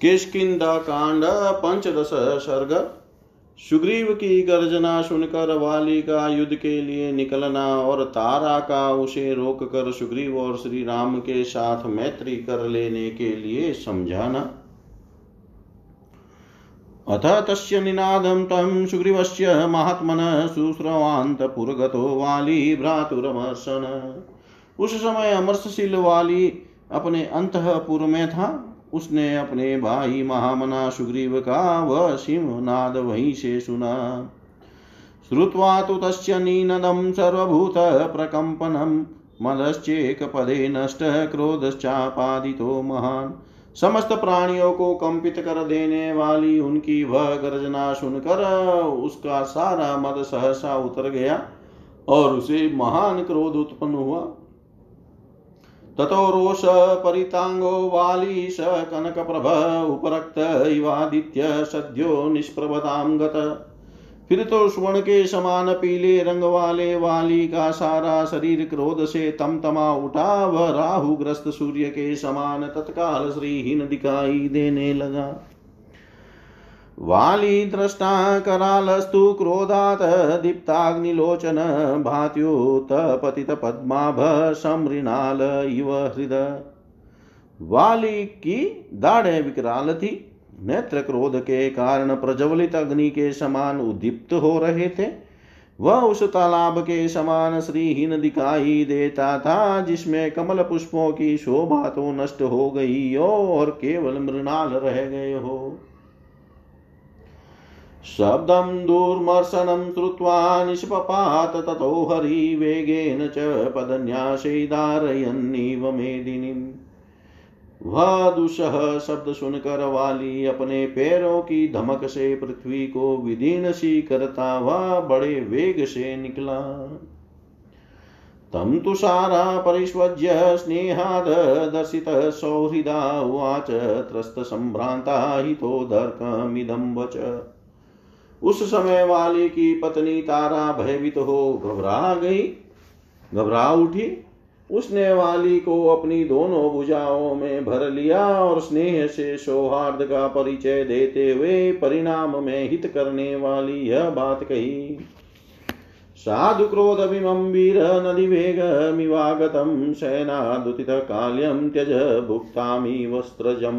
किष्किंदा कांड, पंचदश सर्ग। सुग्रीव की गर्जना सुनकर वाली का युद्ध के लिए निकलना और तारा का उसे रोक कर सुग्रीव और श्री राम के साथ मैत्री कर लेने के लिए समझाना। अथ तस्य निनादं तं सुग्रीवस्य महात्मनः सुश्रवान्तपुरगतो वाली भ्रातुरमर्शन उस समय अमर्षशील वाली अपने अंतपुर में था। उसने अपने भाई महामना सुग्रीव का वह सिंहनाद वहीं से सुना। श्रुत्वा तु तस्य नीनदं सर्वभूतप्रकम्पनं मदश्चेकपदे नष्टः क्रोधश्चापादितो महान्। समस्त प्राणियों को कंपित कर देने वाली उनकी वह गर्जना सुनकर उसका सारा मद सहसा उतर गया और उसे महान क्रोध उत्पन्न हुआ। ततो रोष परितांगो वाली स कनक प्रभ उपरक्त इवादित्य सद्यो निष्प्रभतां गत। फिर तो स्वर्ण के समान पीले रंग वाले वाली का सारा शरीर क्रोध से तम तमा उठा, वह राहुग्रस्त सूर्य के समान तत्काल श्रीहीन दिखाई देने लगा। वाली दृष्टा करालस्तु क्रोधात् दीप्ताग्निलोचन भात्युत्पतितपद्माभ समृणाल इव हृद। वाली की दाढ़े विकराल थी, नेत्र क्रोध के कारण प्रज्वलित अग्नि के समान उद्दीप्त हो रहे थे। वह उस तालाब के समान श्रीहीन दिखाई देता था, जिसमें कमल पुष्पों की शोभा तो नष्ट हो गई हो और केवल मृणाल रह गए हो। शब्दं दुर्मर्शनं श्रुत्वा निष्पपात ततो हरिवेगेन च पदन्यासे धारयन्निव मेदिनीम्। वह दुसह शब्द सुनकर वाली अपने पैरों की धमक से पृथ्वी को विदीर्ण सी करता वह बड़े वेग से निकला। तं तु सारा स्नेहाद दर्शितः सौहृदा उवाच त्रस्तसम्भ्रान्ता हितोदर्कमिदं वच। उस समय वाली की पत्नी तारा भयभीत हो घबरा गई। घबरा उठी। उसने वाली को अपनी दोनों भुजाओं में भर लिया और स्नेह से सौहार्द का परिचय देते हुए परिणाम में हित करने वाली यह बात कही। साधु क्रोध वीर नदि वेगमिवागतं सेनादुतित काल्यम त्यज भुक्तामी वस्त्रजम।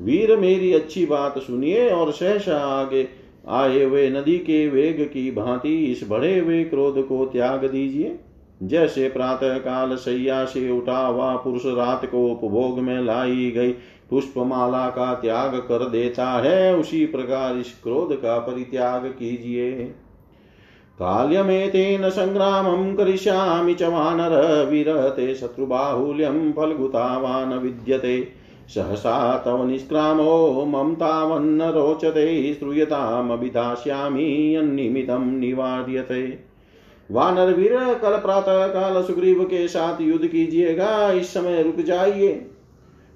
वीर मेरी अच्छी बात सुनिए और सहसा आगे आए हुए नदी के वेग की भांति इस बढ़े हुए क्रोध को त्याग दीजिए। जैसे प्रातः काल सैया से उठा हुआ पुरुष रात को उपभोग में लाई गई पुष्पमाला का त्याग कर देता है, उसी प्रकार इस क्रोध का परित्याग कीजिए। काल्यमेतेन संग्रामं करिष्यामि च वानर विरते शत्रुबाहुल्यं फल्गुतावान् विद्यते। सहसा तव निष्क्रामो, मम तावन्न रोचते श्रूयतामभिधास्यामि यन्निमितं निवार्यते। वानर वीर कल प्रातः काल सुग्रीव के साथ युद्ध कीजिएगा, इस समय रुक जाइए।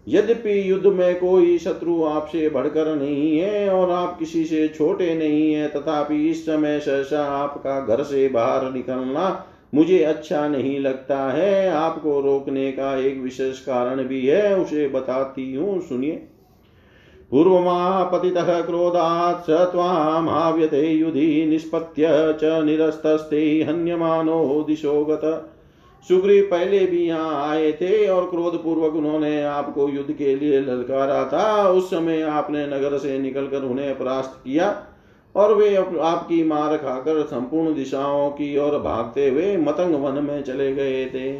यद्यपि युद्ध में कोई शत्रु आपसे बढ़कर नहीं है, और आप किसी से छोटे नहीं है, तथापि इस समय सहसा आपका घर से बाहर निकलना मुझे अच्छा नहीं लगता है। आपको रोकने का एक विशेष कारण भी है, उसे बताती हूँ, सुनिए। पूर्वमापतितः क्रोधात् स त्वामाव्यते युधि निष्पत्य च निरस्तस्ते हन्यमानो दिशो गत। सुग्रीव पहले भी यहाँ आए थे और क्रोध पूर्वक उन्होंने आपको युद्ध के लिए ललकारा था। उस समय आपने नगर से निकलकर उन्हें परास्त किया। और वे आपकी मार खाकर संपूर्ण दिशाओं की ओर भागते हुए मतंग वन में चले गए थे।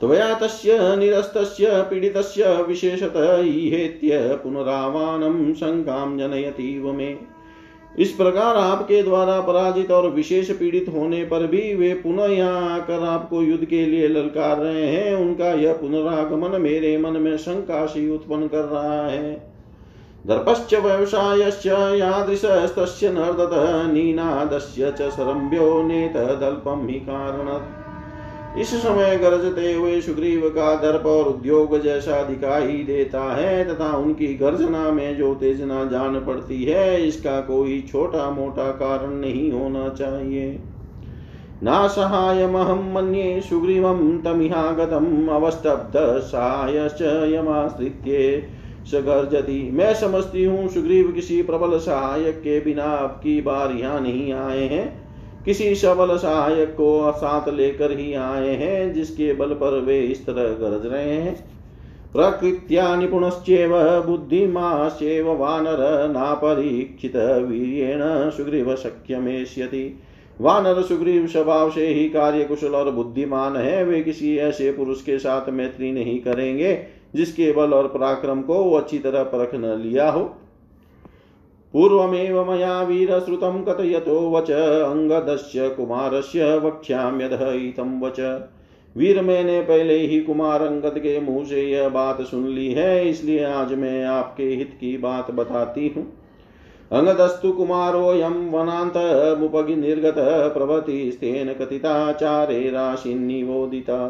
त्वया तस्य निरस्तस्य, पीडितस्य, विशेषतः ईहेत्य पुनरावानं शङ्कां जनयतीव मे। इस प्रकार आपके द्वारा पराजित और विशेष पीड़ित होने पर भी वे पुनः यहाँ आकर आपको युद्ध के लिए ललकार रहे हैं। उनका यह पुनरागमन मेरे मन में शंका सी उत्पन्न कर रहा है। दर्पश्च व्यवसायश्च यादृशस्तस्य नर्दतः नीनादस्य च सरम्भ्यो नेतदल्पं हि कारणत्। इस समय गरजते हुए सुग्रीव का दर्प और उद्योग जैसा दिखाई देता है तथा उनकी गर्जना में जो तेजना जान पड़ती है, इसका कोई छोटा मोटा कारण नहीं होना चाहिए। न सहायमहं मन्ये सुग्रीवं तमिहागतम् अवस्तब्धसायश्च यमाश्रित्ये सगर्जति मैं समझती हूँ, सुग्रीव किसी प्रबल सहायक के बिना अब की बार यहाँ नहीं आए हैं। किसी सबल सहायक को साथ लेकर ही आए हैं, जिसके बल पर वे इस तरह गरज रहे हैं। प्रकृत्या निपुणश्चेव बुद्धिमाश्चेव वानर नापरीक्षित वीर्येण सुग्रीव शक्यमेष्यति वानर सुग्रीव स्वभाव से ही कार्य कुशल और बुद्धिमान है, वे किसी ऐसे पुरुष के साथ मैत्री नहीं करेंगे। जिसके बल और पराक्रम को वो अच्छी तरह परख न लिया हो। पूर्वमेव मया वीरश्रुतं कथयतो वच अङ्गदस्य कुमारस्य वक्ष्याम्यदहितं वच। वीर मैंने पहले ही कुमार अंगद के मुँह से यह बात सुन ली है, इसलिए आज मैं आपके हित की बात बताती हूँ। अंगदस्तु कुमारोऽयं वनान्तमुपनिर्गत प्रभृतिस्तेन कथिताचारे राशिन्निवोदिता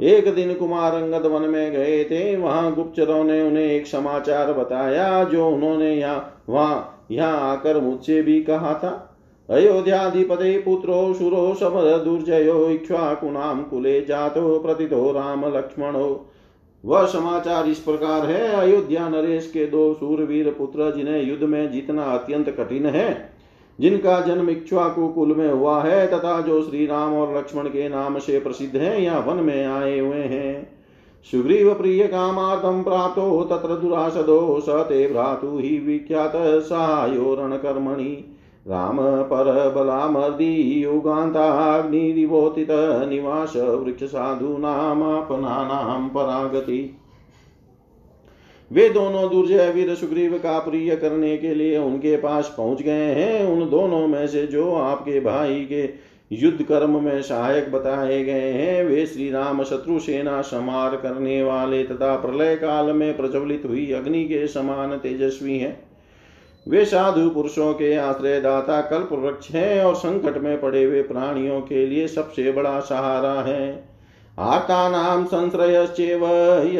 एक दिन कुमार अंगद वन में गए थे, वहाँ गुप्तचरों ने उन्हें एक समाचार बताया, जो उन्होंने यहाँ, वहाँ, यहाँ आकर मुझसे भी कहा था। अयोध्याधिपते पुत्रो शुरो समर दुर्जयो इक्ष्वाकुनाम कुले जातो, प्रतितो, राम, लक्ष्मणो। वह समाचार इस प्रकार है, अयोध्या नरेश के दो सूरवीर पुत्र, जिन्हें युद्ध में जीतना अत्यंत कठिन है। जिनका जन्म इक्ष्वाकु कुल में हुआ है, तथा जो श्री राम और लक्ष्मण के नाम से प्रसिद्ध है, या वन में आए हुए हैं। सुग्रीव प्रिय कामार्थम प्राप्त, तत्र दुरासदो स ते भ्रातु ही विख्यात सहायो रणकर्मणि राम पर बलामर्दी युगान्ताग्निरिवोतित निवास वृक्ष साधूनामापनानां परागति। वे दोनों दुर्जय वीर सुग्रीव का प्रिय करने के लिए उनके पास पहुँच गए हैं। उन दोनों में से जो आपके भाई के युद्ध कर्म में सहायक बताए गए हैं, वे श्री राम शत्रु सेना समार करने वाले तथा प्रलय काल में प्रज्वलित हुई अग्नि के समान तेजस्वी हैं। वे साधु पुरुषों के आश्रय दाता कल्प वृक्ष हैं और संकट में पड़े हुए प्राणियों के लिए सबसे बड़ा सहारा है। आर्तानां संश्रयश्चेव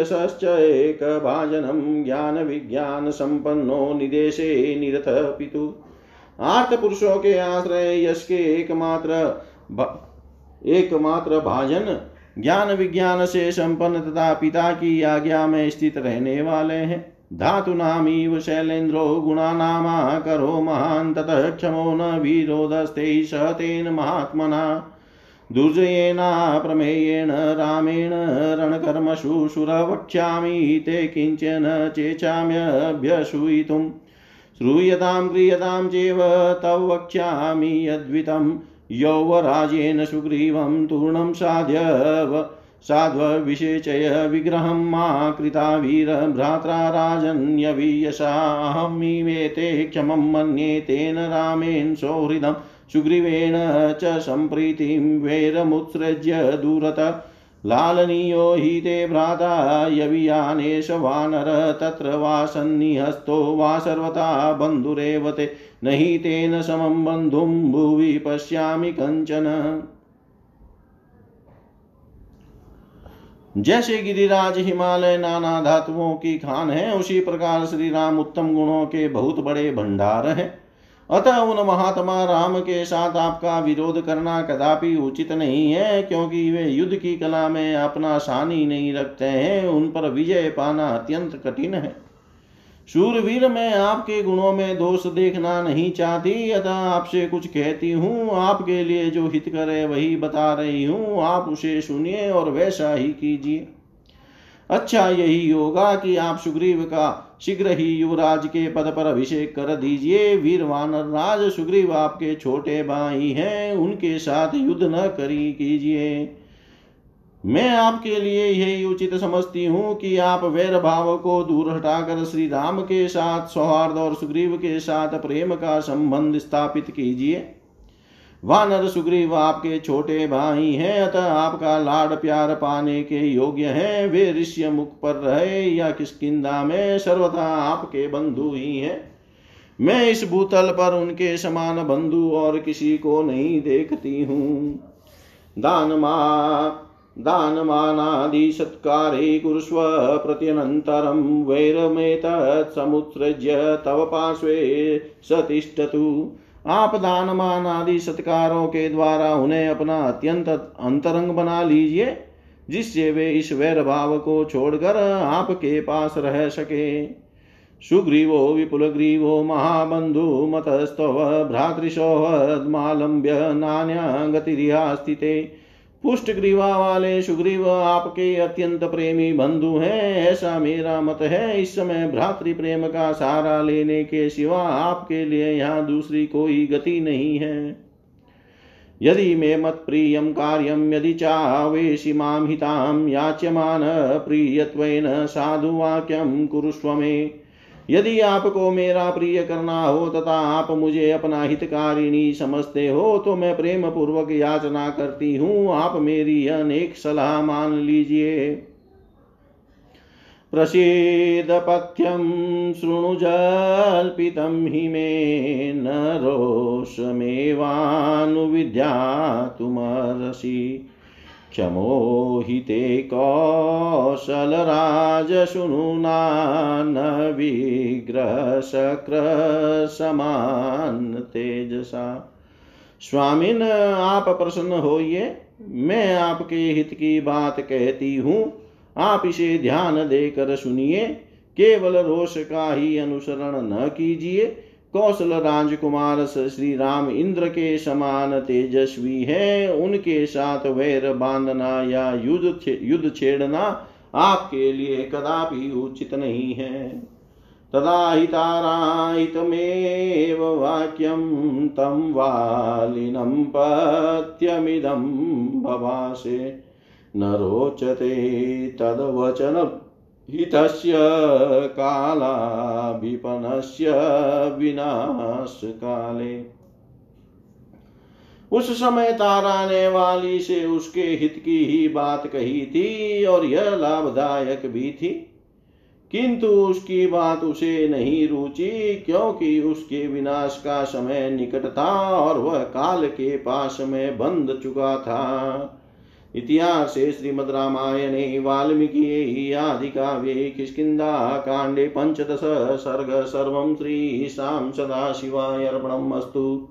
यशश्च एकभाजनं ज्ञानविज्ञानसम्पन्नो निदेशे निरथ पितु। आर्त पुरुषों के आश्रय यश के एकमात्र एकमात्र भाजन ज्ञान विज्ञान से संपन्न तथा पिता की आज्ञा में स्थित रहने वाले हैं। धातुनामीव शैलेन्द्रो गुणानामा करो महान्, ततः क्षमो न वीरोदस्ते स तेन महात्मना। दुर्जयेना प्रमेयेण रामेण रणकर्मसु सुरवक्ष्यामि ते किंचन चेचाम्यभ्यसूयितुं श्रूयतां, क्रियतां चेव तव वक्ष्यामि यद्वितं यौवराजेन सुग्रीवं तूर्णं साध्य साध्वविषेचय विग्रहं मा कृता वीरभ्रात्रा राजन्यवीयसाहमिवेते क्षमं मन्ये तेन रामेण सौहृदं सुग्रीवेण च सम्प्रीतिं वैरमुत्सृज्य दूरत। लालनीयो हि ते भ्राता यवियानेश वानर, तत्र वा सन्निहस्तो वा सर्वथा बन्धुरेव ते न हि तेन समं बन्धुं भुवि पश्यामि कञ्चन। जैसे गिरिराज हिमालय नाना धातुओं की खान है, उसी प्रकार श्री राम उत्तम गुणों के बहुत बड़े भंडार हैं। अतः उन महात्मा राम के साथ आपका विरोध करना कदापि उचित नहीं है, क्योंकि वे युद्ध की कला में अपना शानी नहीं रखते हैं, उन पर विजय पाना अत्यंत कठिन है। शूरवीर मैं आपके गुणों में दोष देखना नहीं चाहती, अतः आपसे कुछ कहती हूँ, आपके लिए जो हित करे वही बता रही हूँ, आप उसे सुनिए और वैसा ही कीजिए। अच्छा यही होगा कि आप सुग्रीव का शीघ्र ही युवराज के पद पर अभिषेक कर दीजिए। वीर वानर राज सुग्रीव आपके छोटे भाई हैं, उनके साथ युद्ध न करी कीजिए। मैं आपके लिए यही उचित समझती हूँ कि आप वैर भाव को दूर हटाकर श्री राम के साथ, सौहार्द और सुग्रीव के साथ प्रेम का संबंध स्थापित कीजिए। वानर सुग्रीव, आपके छोटे भाई हैं, अतः आपका लाड प्यार पाने के योग्य हैं। वे ऋष्य मुख पर रहे, या किसकिदा में? सर्वथा आपके बंधु ही हैं। मैं इस भूतल पर उनके समान बंधु और किसी को नहीं देखती हूँ। दान मा, दान दानमा दानमानादिसत्कारे कुरुष्व प्रत्यनन्तरं वैरमेतत्समुत्सृज्य तव पार्श्वे स तिष्ठतु आप दान, मान आदि सत्कारों के द्वारा उन्हें अपना अत्यंत अंतरंग बना लीजिए, जिससे वे इस वैर भाव को छोड़कर आपके पास रह सके। सुग्रीवो, विपुल ग्रीवो, महाबंधु मतस्तव भ्रातृसौहद्मालम्ब्य नान्या, गतिरिहा स्थिते पुष्ट ग्रीवा वाले सुग्रीव आपके अत्यंत प्रेमी बंधु हैं। ऐसा मेरा मत है। इस समय भ्रातृ प्रेम का सहारा लेने के सिवा आपके लिए यहाँ दूसरी कोई गति नहीं है। यदि मे मत्प्रियं कार्यं, यदि चावेशि माँ हितां, याच्यमान प्रियत्वेन साधुवाक्यं कुरुष्व मे यदि आपको मेरा प्रिय करना हो तथा आप मुझे अपना हितकारिणी समझते हो तो मैं प्रेम पूर्वक याचना करती हूँ। आप मेरी अनेक सलाह मान लीजिए। प्रसीदपथ्यं शृणुजल्पितं हि मे न रोषमेवानुविद्यातुमर्षि क्षमोहिते कौशलराजशुनुना न विग्रहशक्रसमान तेजसा स्वामिन, आप प्रसन्न होइए। मैं आपके हित की बात कहती हूँ। आप इसे ध्यान देकर सुनिए। केवल रोष का ही अनुसरण न कीजिए। कौशल राजकुमार श्री राम इंद्र के समान तेजस्वी है। उनके साथ वैर बांधना या युद्ध युद्ध छेड़ना आपके लिए कदापि उचित नहीं है। तदा हिताराहितमेव वाक्यं तं वालिनं पत्यमिदं भवासे न रोचते तद्वचन हितस्य कालाभिपनस्य विनाशकाले। उस समय तारा ने वाली से उसके हित की ही बात कही थी और यह लाभदायक भी थी। किंतु उसकी बात उसे नहीं रुचि, क्योंकि उसके विनाश का समय निकट था और वह काल के पास में बंध चुका था। इतिहासे श्रीमद्रामायणे वाल्मीकि आदिकाव्ये किष्किन्धाकाण्डे पञ्चदश सर्ग सर्वं श्रीशां सदाशिवाय अर्पणम् अस्तु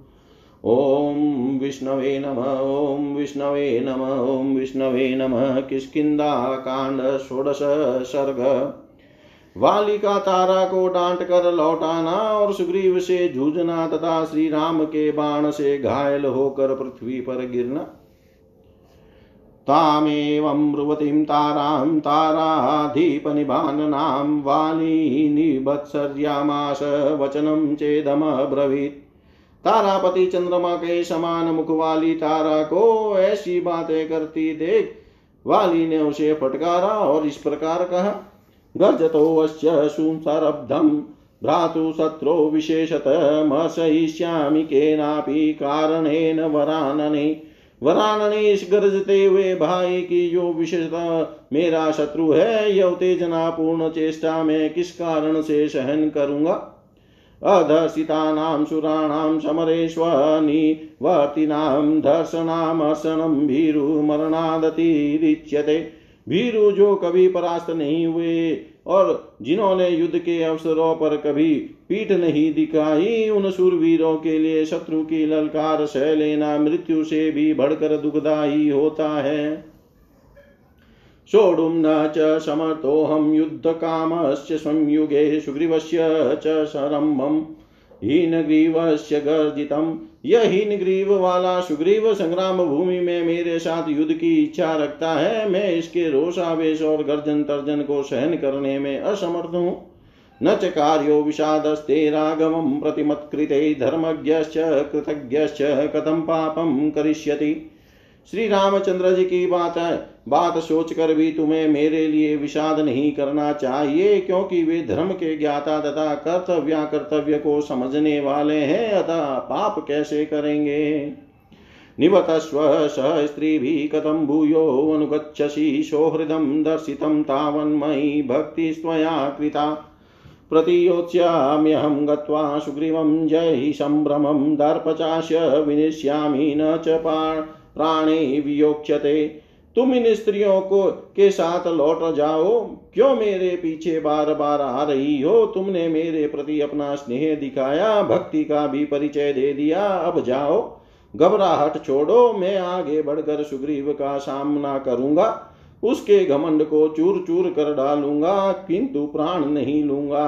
ॐ विष्णवे नम, ॐ विष्णवे नम, ॐ विष्णवे नमः, किष्किन्धाकाण्ड षोडश सर्ग वाली का तारा को डांट कर लौटाना और सुग्रीव से जूझना तथा श्री राम के बाण से घायल होकर पृथ्वी पर गिरना। तामेवं ब्रुवतीं तारां ताराधिपनिभाननां वाली निबत्सर्यामास वचनं चेदमब्रवीत्। तारापति चंद्रमा के समान मुख वाली तारा को ऐसी बातें करती देख, वाली ने उसे फटकारा और इस प्रकार कहा, गर्जतोऽस्य सुसरब्धं भ्रातु शत्रो विशेषतमर्शयिष्यामि केनापि कारणेन वरानने वरान ने इस गरजते हुए भाई की जो विशेषता मेरा शत्रु है, यह उत्तेजना पूर्ण चेष्टा में किस कारण से सहन करूँगा? अधर्षितानां सुराणां समरेष्वनिवर्तिनां दर्शनामर्शनं भीरुमरणादतिरिच्यते। भीरु जो कभी परास्त नहीं हुए और जिन्होंने युद्ध के अवसरों पर कभी पीठ नहीं दिखाई, उन सुरवीरों के लिए शत्रु की ललकार सह लेना मृत्यु से भी बढ़कर दुखदायी होता है। सोढुं न च समर्थोऽहं युद्धकामस्य संयुगे सुग्रीवस्य च सरम्भम् हीनग्रीवस्य गर्जितम् यह हीन ग्रीव वाला सुग्रीव संग्राम भूमि में मेरे साथ युद्ध की इच्छा रखता है। मैं इसके रोषावेश और गर्जन तर्जन को सहन करने में असमर्थ हूँ। न च कार्यो विषादस्ते राघवं प्रतिमत्कृते धर्मज्ञश्च कृतज्ञ कथं पापम करिष्यति। श्री रामचंद्र जी की बात है। बात सोचकर भी तुम्हें मेरे लिए विषाद नहीं करना चाहिए, क्योंकि वे धर्म के ज्ञाता तथा कर्तव्य कर्तव्य को समझने वाले हैं, अतः पाप कैसे करेंगे? निवतस्व स भी कथं भूयो अनुगच्छसि दर्शितं तावन्मयि भक्तिस्त्वया कृता। प्रतियोत्स्याम्यहं गत्वा सुग्रीवं जयि सम्भ्रमं दर्पचास्य विनिश्यामि न च प्राणे वियोक्ष्यते। तुम इन स्त्रियों को के साथ लौट जाओ। क्यों मेरे पीछे बार बार आ रही हो? तुमने मेरे प्रति अपना स्नेह दिखाया, भक्ति का भी परिचय दे दिया। अब जाओ, घबराहट छोड़ो, मैं आगे बढ़कर सुग्रीव का सामना करूँगा। उसके घमंड को चूर चूर कर डालूँगा, किंतु प्राण नहीं लूँगा।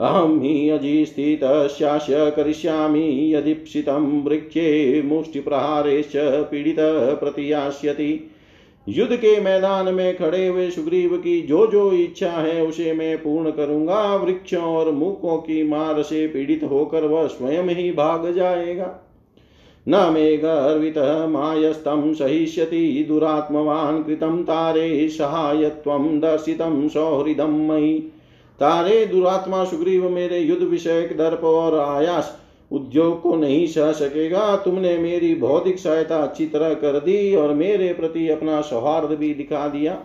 अहम ही अजिस्थितस्यास्य करिष्यामि, यदीप्सितं वृक्षे मुष्टिप्रहारेश्च पीडित प्रतियास्यति युद्ध के मैदान में खड़े हुए सुग्रीव की जो जो इच्छा है, उसे मैं पूर्ण करूँगा। वृक्षों और मुखों की मार से पीड़ित होकर वह स्वयं ही भाग जाएगा। न मे गर्वितः मायस्तं सहिष्यति दुरात्मवान् कृतं तारे सहायत्वं दर्शितं सौहृदं मयि। तारे दुरात्मा सुग्रीव मेरे युद्ध विषयक दर्प और आयास उद्योग को नहीं सह सकेगा, तुमने मेरी भौतिक सहायता अच्छी तरह कर दी और मेरे प्रति अपना सौहार्द भी दिखा दिया।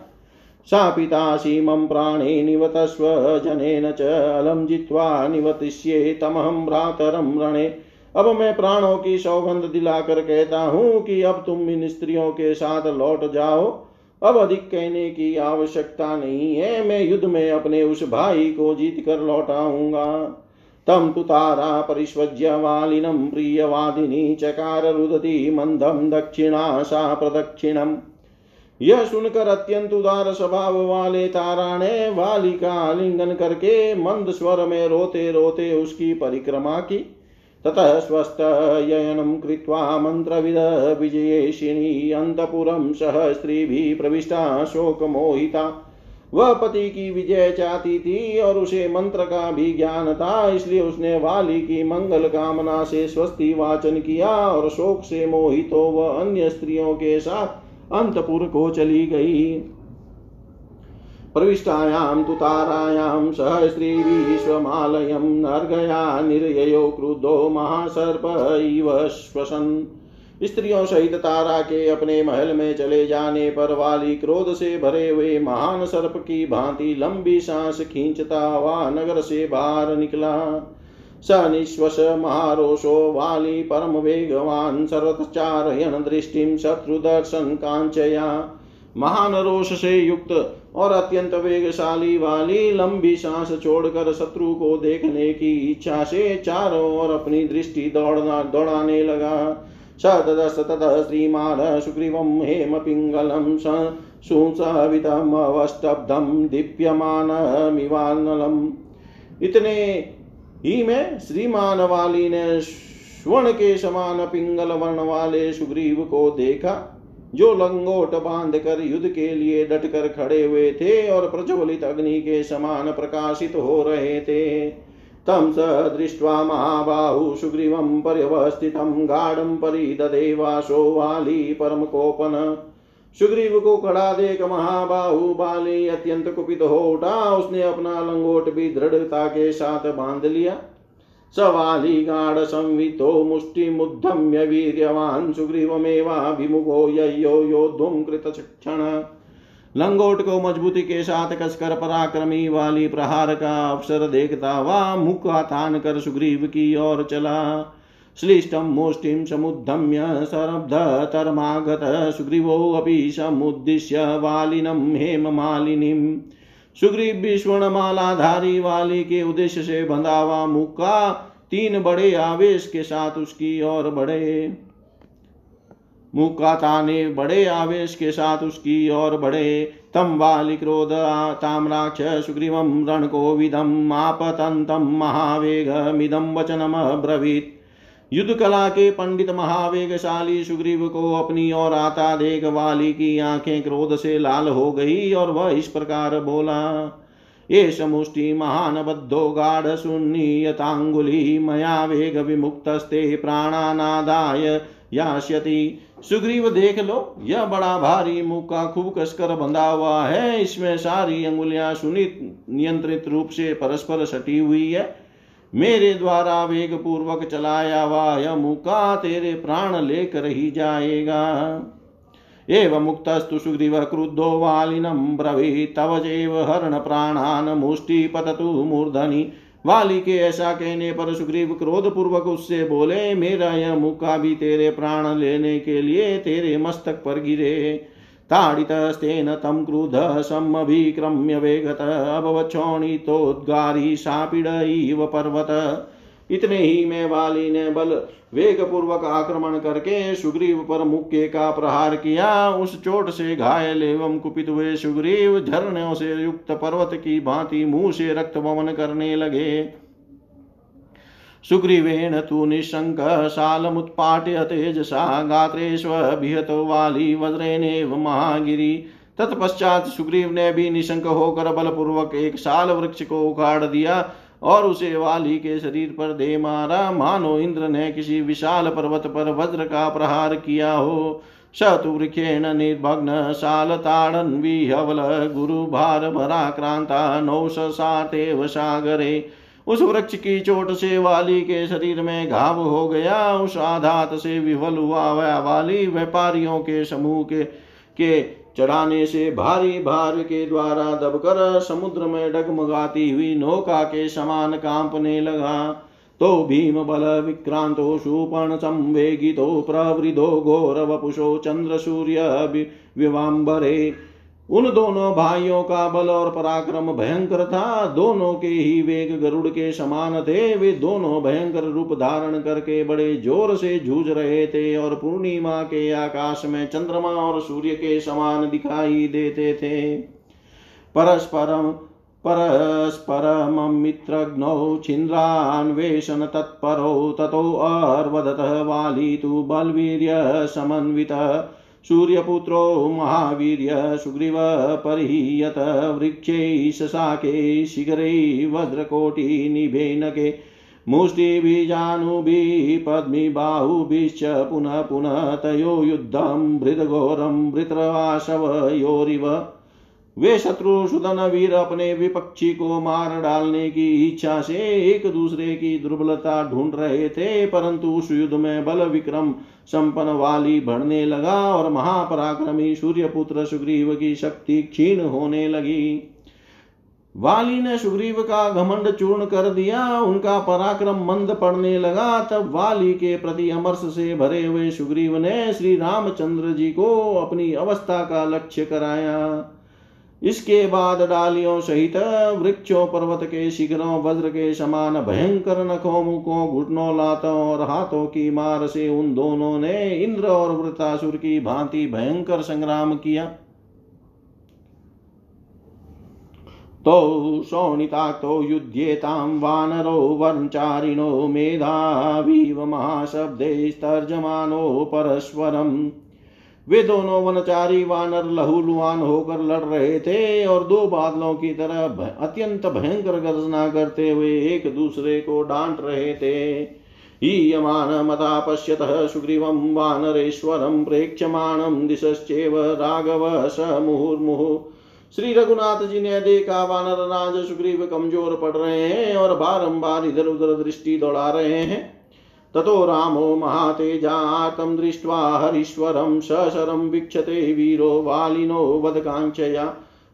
सा पितासी मम प्राणे निवतस्व जनेन च अलम जित्वा निवतिष्ये तमहम भ्रातरम रणे। अब मैं प्राणों की सौगंध दिलाकर कहता हूँ कि अब तुम इन स्त्रियों के साथ लौट जाओ। अब अधिक कहने की आवश्यकता नहीं है, मैं युद्ध में अपने उस भाई को जीत कर लौटाऊँगा तम तु तारा परिष्वज्य वालिनं प्रियवादिनी चकार रुदती मंदम दक्षिणा सा प्रदक्षिणम। यह सुनकर अत्यंत उदार स्वभाव वाले तारा ने वाली का आलिंगन करके मंद स्वर में रोते रोते उसकी परिक्रमा की। ततः स्वस्थयनं कृत्वा मन्त्रविद विजयेशिनी अन्तपुरं सह स्त्रीभिः प्रविष्टा शोकमोहिता। वह पति की विजय चाहती थी और उसे मंत्र का भी ज्ञान था, इसलिए उसने वाली की मंगल कामना से स्वस्ति वाचन किया और शोक से मोहित हो वह अन्य स्त्रियों के साथ अंतपुर को चली गई। प्रविष्टायां तु तारायां सह स्त्रीभिः नर्गया, निर्ययो, क्रुद्धो, महासर्प, इव श्वसन्। स्त्रियों सहित तारा के अपने महल में चले जाने पर वाली क्रोध से भरे हुए महान सर्प की भांति लंबी सांस खींचता हुआ नगर से बाहर निकला। स निश्वस महारोषो वाली परम वेगवान सर्वचारयन दृष्टि शत्रुदर्शन कांचया। महान रोष से युक्त और अत्यंत वेगशाली वाली लंबी सांस छोड़कर शत्रु को देखने की इच्छा से चारों ओर अपनी दृष्टि दौड़ना दौड़ाने लगा। स तदस ततः श्रीमान् सुग्रीवं हेमपिङ्गलं सुसवितमवष्टब्धं दीप्यमानमिवानलम् इतने ही में श्रीमान वाली ने स्वर्ण के समान पिंगल वर्ण वाले सुग्रीव को देखा, जो लंगोट बाँध कर युद्ध के लिए डटकर खड़े हुए थे और प्रज्वलित अग्नि के समान प्रकाशित हो रहे थे। तं स दृष्ट्वा महाबाहु सुग्रीवं पर्यवस्थितं, गाढं परिददे वासो वाली परमकोपन। सुग्रीव को खड़ा देख महाबाहु बाली अत्यंत कुपित हो उठा। उसने अपना लंगोट भी दृढ़ता के साथ बाँध लिया। सवाली गाढ़ संवितो मुष्टिमुद्धम्य वीर्यवान् सुग्रीवमेवाभिमुखो ययो योद्धुं कृतचक्षण लंगोट को मजबूती के साथ कसकर पराक्रमी वाली प्रहार का अवसर देखता हुआ मुख तान कर सुग्रीव की ओर चला। श्लिष्टं, मुष्टिं, समुद्धम्य सरब्धतरमागत सुग्रीवोऽपि समुद्दिश्य, वालिनं हेममालिनीम् सुग्रीव भी स्वर्णमालाधारी वाली के उद्देश्य से बंधा हुआ मुक्का, तीन बड़े आवेश के साथ उसकी ओर बढ़े। मुक्का ने बड़े आवेश के साथ उसकी ओर बढ़े। तम वाली क्रोध ताम्राक्ष विदम आपतंतम मिदम वचनम ब्रवीत युद्ध कला के पंडित महावेगशाली सुग्रीव को अपनी ओर आता देख वाली की आँखें क्रोध से लाल हो गई और वह इस प्रकार बोला, ये समुष्टि महान बद्धो गाढ़ सुन्नीयतांगुली, मया वेग विमुक्तस्ते प्राणानादाय यास्यति। सुग्रीव देख लो, यह बड़ा भारी मुक्का खूब कसकर बंधा हुआ है। इसमें सारी अंगुलियाँ सुनित, नियंत्रित रूप से परस्पर सटी हुई है। मेरे द्वारा वेग पूर्वक चलाया हुआ यह मुक्का तेरे प्राण लेकर ही जाएगा। एव मुक्तस्तु सुग्रीव क्रुद्धो वालिनं ब्रवी तव चैव हरण प्राणान् मुष्टि पततु मूर्धनि। वाली के ऐसा कहने पर सुग्रीव क्रोध पूर्वक उससे बोले, मेरा यह मुक्का भी तेरे प्राण लेने के लिए तेरे मस्तक पर गिरे। ताडितस्तेन तं क्रुधः समभिक्रम्य वेगत अभवच्छोणितोद्गारी सापीड इव पर्वत। इतने ही में वाली ने बल वेग पूर्वक आक्रमण करके सुग्रीव पर मुक्के का प्रहार किया। उस चोट से घायल एवं कुपित हुए सुग्रीव झरनों से युक्त पर्वत की भांति मुँह से रक्त वमन करने लगे। सुग्रीवेण तु निःशङ्क शालमुत्पाट्य तेजसा गात्रेष्वभिहतो वाली वज्रेणेव महागिरी। तत्पश्चात सुग्रीव ने भी निशंक होकर बलपूर्वक एक साल वृक्ष को उखाड़ दिया। और उसे वाली के शरीर पर दे मारा। मानो इंद्र ने किसी विशाल पर्वत पर वज्र का प्रहार किया हो। शतुवृक्षेण निर्भग्न शालताड़न विहवल गुरु भार भराक्रांता नौशातेव सागरे। उस वृक्ष की चोट से वाली के शरीर में घाव हो गया। उस आधात से विफल हुआ वह वाली। व्यापारियों के समूह के के चढ़ाने से भारी भार के द्वारा दबकर समुद्र में डगमगाती हुई नौका के समान कांपने लगा। तो भीम बल विक्रांतो सुपर्ण प्रवृदो घोर वपुषो चंद्र सूर्य विवाम्बरे। उन दोनों भाइयों का बल और पराक्रम भयंकर था। दोनों के ही वेग गरुड़ के समान थे। वे दोनों भयंकर रूप धारण करके बड़े ज़ोर से जूझ रहे थे और पूर्णिमा के आकाश में चंद्रमा और सूर्य के समान दिखाई देते थे। परस्परम परस्परमं मित्रघ्नौ छिन्द्रान्वेषण तत्परौ ततो अर्वदतः वाली तु समन्वितः सूर्यपुत्रो महावीर्य सुग्रीव परिहीयत वृक्षै शशाके शिखरै वज्रकोटिनिभेनके मुष्टिबीजानुभिः पद्मिबाहुभिश्च पुनः पुनः तयो युद्धं भृतघोरं भृतराशवयोरिव वे शत्रु सुदन वीर अपने विपक्षी को मार डालने की इच्छा से एक दूसरे की दुर्बलता ढूंढ रहे थे, परंतु उस युद्ध में बल विक्रम संपन्न वाली बढ़ने लगा और महापराक्रमी सूर्यपुत्र सुग्रीव की शक्ति क्षीण होने लगी। वाली ने सुग्रीव का घमंड चूर्ण कर दिया, उनका पराक्रम मंद पड़ने लगा। तब वाली के प्रति अमर्ष से भरे हुए सुग्रीव ने श्री रामचंद्र जी को अपनी अवस्था का लक्ष्य कराया। इसके बाद डालियों सहित वृक्षों, पर्वत के शिखरों, वज्र के समान भयंकर नखों, मुखों, घुटनों, लातों और हाथों की मार से उन दोनों ने इंद्र और वृतासुर की भांति भयंकर संग्राम किया। तो शोणिताक्तो युध्येतां वानरो वर्णचारिणो मेधावीव महाशब्दैस्तर्जमानो परस्परम् वे दोनों वनचारी वानर लहूलुआन होकर लड़ रहे थे और दो बादलों की तरह अत्यंत भयंकर गर्जना करते हुए एक दूसरे को डांट रहे थे। हीयमान मता पश्यतः सुग्रीवं वानरेश्वरं प्रेक्षमाणं दिशश्चेव राघव स मुहुर्मुहुः। श्री रघुनाथ जी ने देखा वानर राज सुग्रीव कमज़ोर पड़ रहे हैं और बारंबार इधर उधर दृष्टि दौड़ा रहे हैं। ततो रामो महातेजातं दृष्ट्वा हरीश्वरं सशरं वीक्षते वीरो वालिनो वधकाञ्चया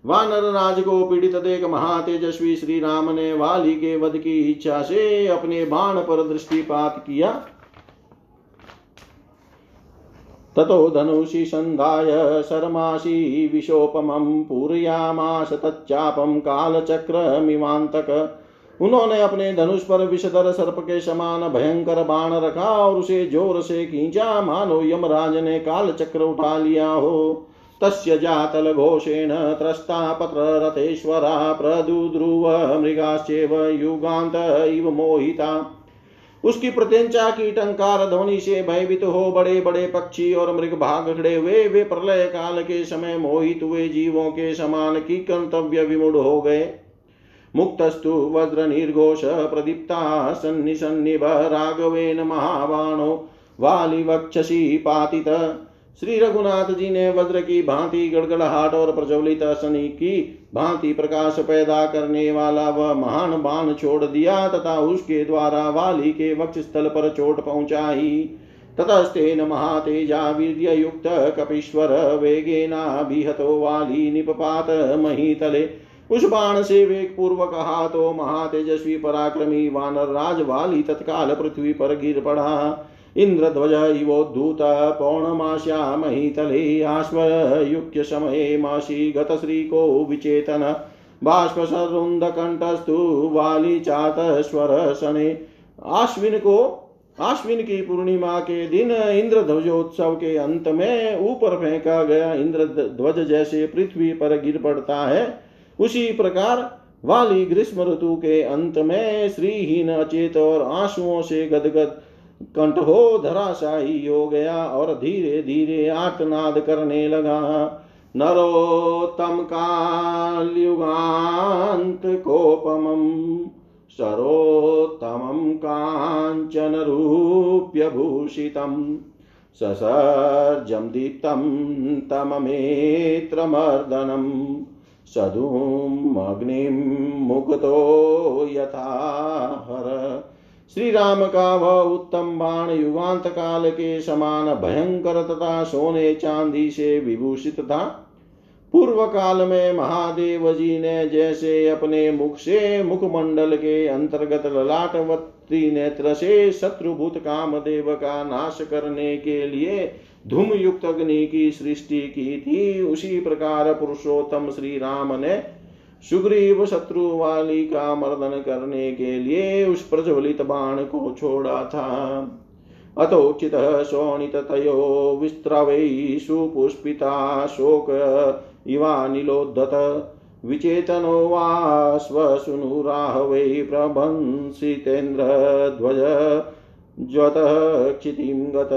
वानर राज को पीड़ित देख महातेजस्वी श्री राम ने वाली के वध की इच्छा से अपने बाण पर दृष्टिपात किया। ततो धनुषि सन्धाय शर्मासि विशोपमं पूरयामास तच्चापं कालचक्रमिवान्तक उन्होंने अपने धनुष पर विषधर सर्प के समान भयंकर बाण रखा और उसे ज़ोर से खींचा, मानो यमराज ने काल चक्र उठा लिया हो। तस्य जातल घोषेण त्रस्ता पत्र रथेश्वरा प्रदुद्रुव मृगाश्चेव युगांत इव मोहिता। उसकी प्रत्यंचा की टंकार ध्वनि से भयभीत हो बड़े बड़े पक्षी और मृग भाग खड़े हुए। वे प्रलय काल के समय मोहित हुए जीवों के समान की कर्तव्य विमुड़ हो गए। मुक्तस्तु वज्रनिर्घोष प्रदीप्ता सन्निसन्निभ राघवेन महाबाणो वालिवक्षसी पातित। श्री रघुनाथ जी ने वज्र की भांति गड़गड़ाहट और प्रज्वलित शनि की भांति प्रकाश पैदा करने वाला वह महान बाण छोड़ दिया तथा उसके द्वारा वाली के वक्ष स्थल पर चोट पहुंचाई। ततस्तेन महातेजा वीर्य युक्त कपीश्वर वेगेना वेगेनाभिहतो वाली निपपात महीतले उस बाण से वेग पूर्वक कहा तो महातेजस्वी पराक्रमी वानर राज वाली तत्काल पृथ्वी पर गिर पड़ा। इन्द्रध्वज इवोद्धूत पौर्णमास्यामहितले आश्वयुक्यसमये मासि गतश्रीको विचेतन। बाष्पसरुन्दकण्ठस्तु वाली चातस्वर शने। आश्विन को आश्विन की पूर्णिमा के दिन इंद्र ध्वजोत्सव के अंत में ऊपर फेंका गया। इंद्र ध्वज जैसे पृथ्वी पर गिर पड़ता है। उसी प्रकार वाली ग्रीष्म ऋतु के अंत में श्रीहीन अचेत और आंसुओं से गदगद कंठ हो धराशाही हो गया और धीरे धीरे आर्तनाद करने लगा। नरोत्तम कालयुगान्त कोपमम् सरोत्तमं काञ्चनरूप्यभूषितं ससर्जं दीप्तं तममेत्रमर्दनं सधूमग्निं मुक्तो यथा हर। श्री राम का वह उत्तम बाण युगांत काल के समान भयंकर तथा सोने चांदी से विभूषित था। पूर्व काल में महादेव जी ने जैसे अपने मुख से मुखमंडल के अंतर्गत ललाटवती नेत्र से शत्रुभूत कामदेव का नाश करने के लिए धूम युक्त अग्नि की सृष्टि की थी उसी प्रकार पुरुषोत्तम श्री राम ने सुग्रीव शत्रु वाली का मर्दन करने के लिए उस प्रज्वलित बाण को छोड़ा था। अतोचितः शोणिततयो विस्त्रवै सुपुष्पिता शोक इवानिलोद्धत, विचेतनो वा स्वसुनुराहवै प्रभंसितेन्द्रध्वज, ज्वतः क्षितिं गत।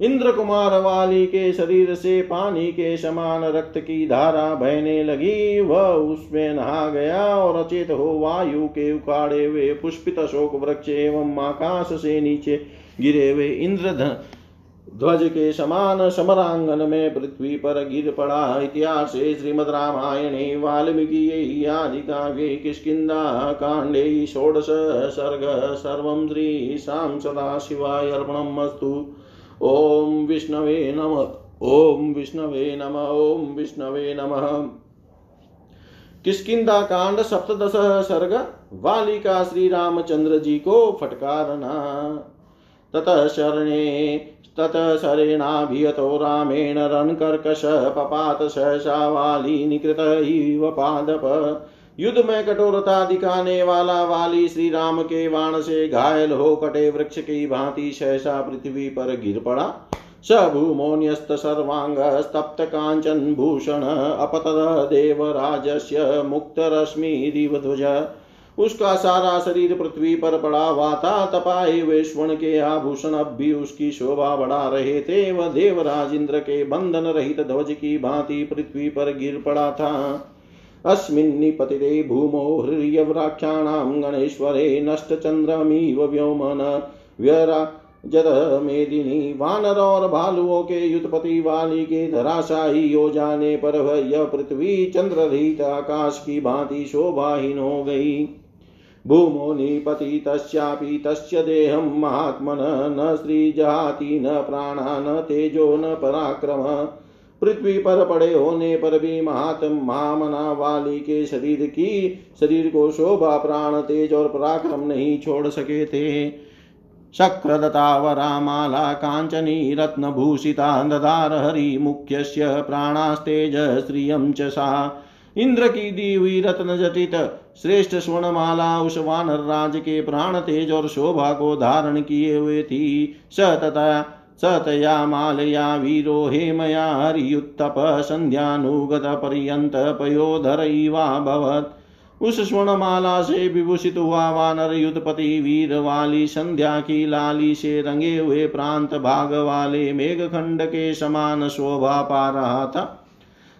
इंद्र कुमार वाली के शरीर से पानी के समान रक्त की धारा बहने लगी। वह उसमें नहा गया और अचेत हो वायु के उखाड़े हुए पुष्पित अशोक वृक्ष एवं आकाश से नीचे गिरे हुए इंद्र ध्वज के समान समरांगन में पृथ्वी पर गिर पड़ा। इतिहास श्रीमद रामायणे, वाल्मीकि आदि काव्ये किष्किन्धा काण्डे षोडश सर्ग, सर्वं श्रीशां सदाशिवाय अर्पणमस्तु ॐ विष्णवे नम। ॐ विष्णवे नम ॐ विष्णवे नमः। किष्किंदा कांड सप्तदश सर्ग, वालिका श्री रामचंद्र जी को फटकारना। ततः शरणे, ततः शरेणाभियतो रामेण रणकर्कश पपात सहसा वाली निकृत इव पादप। युद्ध में कठोरता दिखाने वाला वाली श्री राम के बाण से घायल हो कटे वृक्ष की भांति सहसा पृथ्वी पर गिर पड़ा। स भूमोन्यस्त कांचन भूषण अपतद देवराजस्य मुक्त रश्मि दिवध्वज। उसका सारा शरीर पृथ्वी पर पड़ा हुआ था। तपाए हुए के आभूषण अब भी उसकी शोभा बढ़ा रहे थे। वह देवराज इंद्र के बंधन रहित ध्वज की भांति पृथ्वी पर गिर पड़ा था। अस्मिन्निपतिते भूमो हृर्यव्राक्षाणां गणेश्वरे नष्टचन्द्रमिव व्योमन व्यराजत मेदिनी वानर और भालुओं के युतपति वाली के धराशाही हो जाने पर यह पृथ्वी चंद्ररहित आकाश की भांति शोभाहीन हो गई। भूमो निपति तस्यापि तस्य देहं महात्मन न श्रीजहाति न प्राणा न तेजो न पराक्रम। पृथ्वी पर पड़े होने पर भी महात्म महामना वाली के शरीर की, शरीर को शोभा, प्राण, तेज और पराक्रम नहीं छोड़ सके थे। शक्रदतावरामाला काञ्चनी रत्नभूषिता ददार हरिमुख्यस्य प्राणास्तेज, श्रियं च सा। इंद्र की दी हुई रत्न जटित, श्रेष्ठ स्वर्णमाला उस वानर राज के प्राण, तेज और शोभा को धारण किए हुए थी। स तथा स तया मालया वीरो हेमया हरियुत्तप सन्ध्यानुगतपर्यन्तपयोधरैवाभवत् उस स्वर्णमाला से विभूषित हुआ वानर युद्धपति वीर वाली संध्या की लाली से रंगे हुए प्रांत भाग वाले मेघखंड के समान शोभा पा रहा था।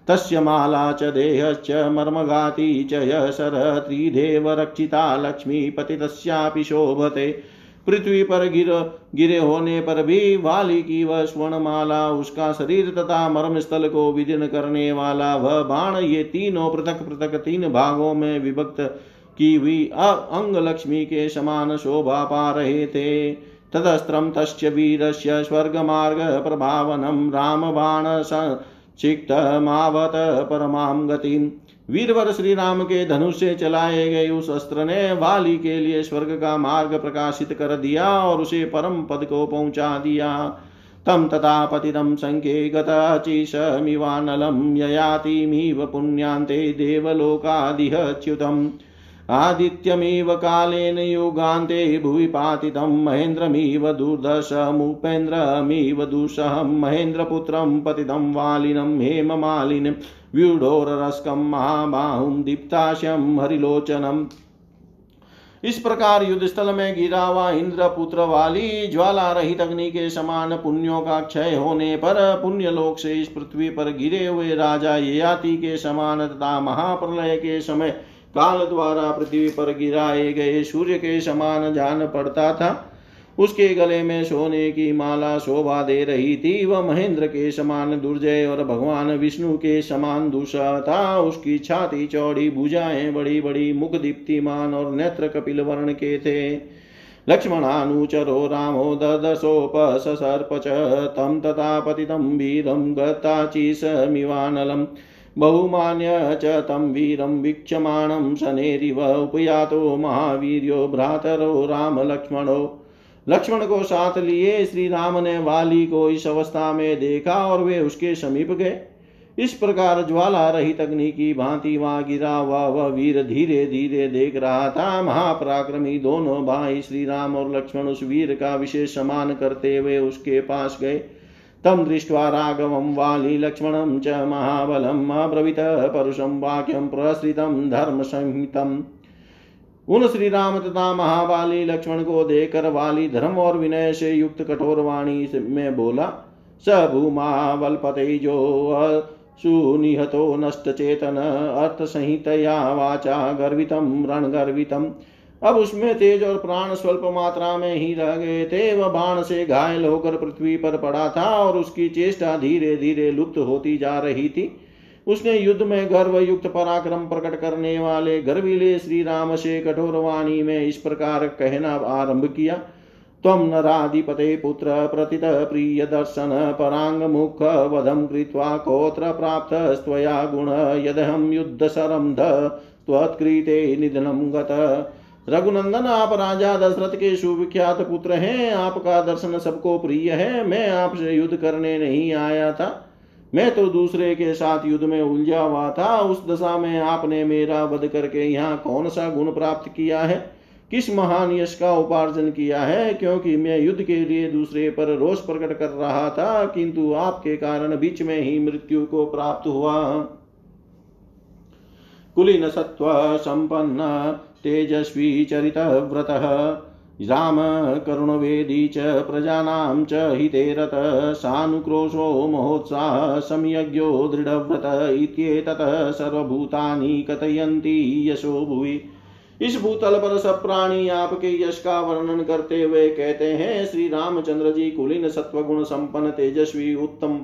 तस्य माला च देहश्च मर्मघाती च यशर त्रिदेव रक्षिता लक्ष्मीपति तस्यापि शोभते। पृथ्वी पर गिर, गिरे होने पर भी वाली की वह स्वर्णमाला, उसका शरीर तथा मर्म स्थल को विदीर्ण करने वाला वह बाण, ये तीनों पृथक पृथक तीन भागों में विभक्त की हुई अंग लक्ष्मी के समान शोभा पा रहे थे। तदस्त्रम तस्य वीरस्य स्वर्गमार्ग प्रभावनं रामबाण क्षिक्तमावत परमां गतिम्। वीरवर श्री राम के धनुष से चलाए गए उस अस्त्र ने वाली के लिए स्वर्ग का मार्ग प्रकाशित कर दिया और उसे परम पद को पहुँचा दिया। तम तथा पतितं सङ्ख्ये गताचिशमिवानलं ययातिमिव पुण्यान्ते देवलोकादिहच्युतम् आदित्यमिव कालेन युगान्ते भुवि पातितं महेन्द्रमिव दुर्दशमुपेन्द्रमिव दुःसहं महेन्द्रपुत्रं पतितं वालिनं, हेममालिनं व्यूढोरस्कं महाबाहुं, दीप्ताशं हरिलोचनम् इस प्रकार युद्ध स्थल में गिरा हुआ इंद्र पुत्र वाली ज्वाला रहित अग्नि के समान पुण्यों का क्षय होने पर पुण्य लोक से इस पृथ्वी पर गिरे हुए राजा ययाति के समान तथा महाप्रलय के समय काल द्वारा पृथ्वी पर गिराए गए सूर्य के समान जान पड़ता था। उसके गले में सोने की माला शोभा दे रही थी। वह महेंद्र के समान दुर्जय और भगवान विष्णु के समान दूषा था। उसकी छाती, चौड़ी भुजाएँ बड़ी बड़ी, मुख दीप्तिमान और नेत्र कपिल वर्ण के थे। लक्ष्मणानुचरो रामो ददशोपसर्प च तं तथा पतितं वीरं गताचिसमिवानलम्। बहुमान्य च तं वीरं वीक्षमाणं शनेरिव उपयातो महावीर्यो भ्रातरो रामलक्ष्मणो। लक्ष्मण को साथ लिए श्री राम ने वाली को इस अवस्था में देखा और वे उसके समीप गए। इस प्रकार ज्वाला रहित अग्नि की भांति वहाँ गिरा हुआ वह वीर धीरे धीरे देख रहा था। महापराक्रमी दोनों भाई श्री राम और लक्ष्मण उस वीर का विशेष सम्मान करते हुए उसके पास गए। तम दृष्ट्वा राघवं वाली लक्ष्मणं च महाबलम् अब्रवीत परुषं वाक्यं प्रसृतं धर्मसंहितम् उन श्री राम तथा महाबाली लक्ष्मण को देकर वाली धर्म और विनय से युक्त कठोर वाणी में बोला स भूमा वलपते जो सुनिहतो नष्ट चेतन अर्थ संहितया वाचा गर्वितम रण गर्वितम अब उसमें तेज और प्राण स्वल्प मात्रा में ही रह गए थे। वह बाण से घायल होकर पृथ्वी पर पड़ा था और उसकी चेष्टा धीरे धीरे लुप्त होती जा रही थी। उसने युद्ध में गर्व युक्त पराक्रम प्रकट करने वाले गर्विले श्री राम से कठोर वाणी में इस प्रकार कहना आरंभ किया। त्वं नराधिपते पुत्र प्रतित प्रिय दर्शन, परांग मुख वधम कृत्वा कोत्र प्राप्तस्त्वया गुण, यदहं युद्धशरं ध त्वत्कृते निधनं गत। रघुनंदन, आप राजा दशरथ के सुविख्यात पुत्र हैं। आपका दर्शन सबको प्रिय है। मैं आपसे युद्ध करने नहीं आया था। मैं तो दूसरे के साथ युद्ध में उलझा हुआ था। उस दशा में आपने मेरा वध करके यहाँ कौन सा गुण प्राप्त किया है? किस महान यश का उपार्जन किया है? क्योंकि मैं युद्ध के लिए दूसरे पर रोष प्रकट कर रहा था, किंतु आपके कारण बीच में ही मृत्यु को प्राप्त हुआ। कुलीन सत्व संपन्न तेजस्वी चरित व्रत। राम करुणवेदी च प्रजानां च हिते सानुक्रोशो महोत्साह संयज्ञो दृढव्रत इत्येततः सर्वभूतानि कथयन्ति यशो भुवि। इस भूतल पर सब प्राणी आपके यश का वर्णन करते हुए कहते हैं, श्री रामचंद्र जी कुलीन सत्वगुण संपन्न तेजस्वी उत्तम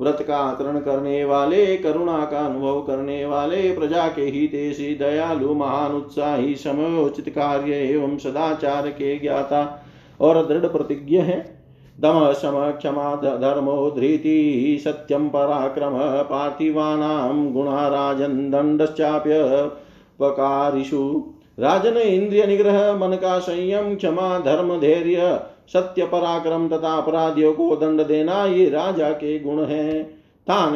व्रत का आचरण करने वाले, करुणा का अनुभव करने वाले, प्रजा के हितेशी दयालु महान उत्साही, समयोचित कार्य एवं सदाचार के ज्ञाता और दृढ़ प्रतिज्ञ है। दम सम क्षमा धर्मो धृति सत्यम पराक्रम पार्थिवानां गुणा राजन दंडश्चाप्य पकारिषु राजन इंद्रिय निग्रह, मन का संयम, क्षमा, धर्म, धैर्य सत्य पराक्रम तथा अपराधियों को दंड देना ये राजा के गुण हैं।